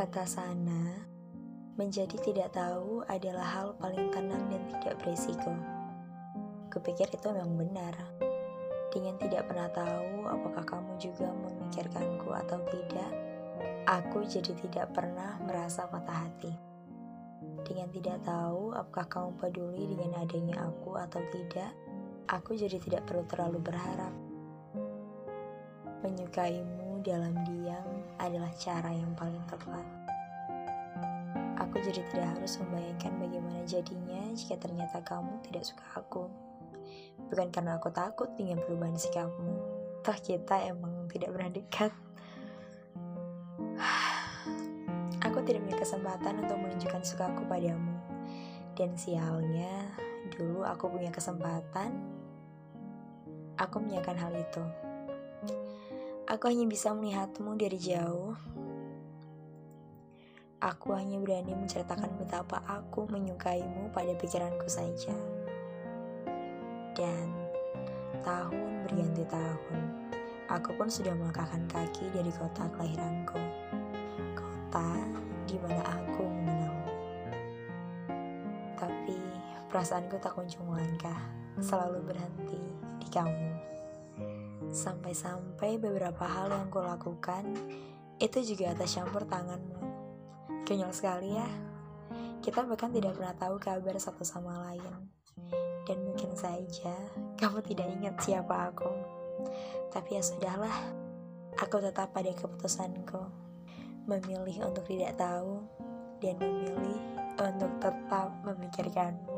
Kata sana, menjadi tidak tahu adalah hal paling tenang dan tidak beresiko. Kupikir itu memang benar. Dengan tidak pernah tahu apakah kamu juga memikirkanku atau tidak, aku jadi tidak pernah merasa patah hati. Dengan tidak tahu apakah kamu peduli dengan adanya aku atau tidak, aku jadi tidak perlu terlalu berharap. Menyukaimu dalam diam adalah cara yang paling tepat. Aku jadi tidak harus membayangkan bagaimana jadinya jika ternyata kamu tidak suka aku. Bukan karena aku takut dengan perubahan sikapmu. Toh kita emang tidak pernah dekat. Aku tidak punya kesempatan untuk menunjukkan sukaku padamu. Dan sialnya, dulu aku punya kesempatan. Aku menyiapkan hal itu. Aku hanya bisa melihatmu dari jauh. Aku hanya berani menceritakan betapa aku menyukaimu pada pikiranku saja. Dan tahun berganti tahun, aku pun sudah melangkahkan kaki dari kota kelahiranku. Kota di mana aku mengenalmu. Tapi perasaanku tak kunjung melangkah, selalu berhenti di kamu. Sampai-sampai beberapa hal yang kulakukan itu juga atas campur tanganmu. Konyol sekali ya. Kita bahkan tidak pernah tahu kabar satu sama lain. Dan mungkin saja kamu tidak ingat siapa aku. Tapi ya sudahlah. Aku tetap pada keputusanku. Memilih untuk tidak tahu dan memilih untuk tetap memikirkanmu.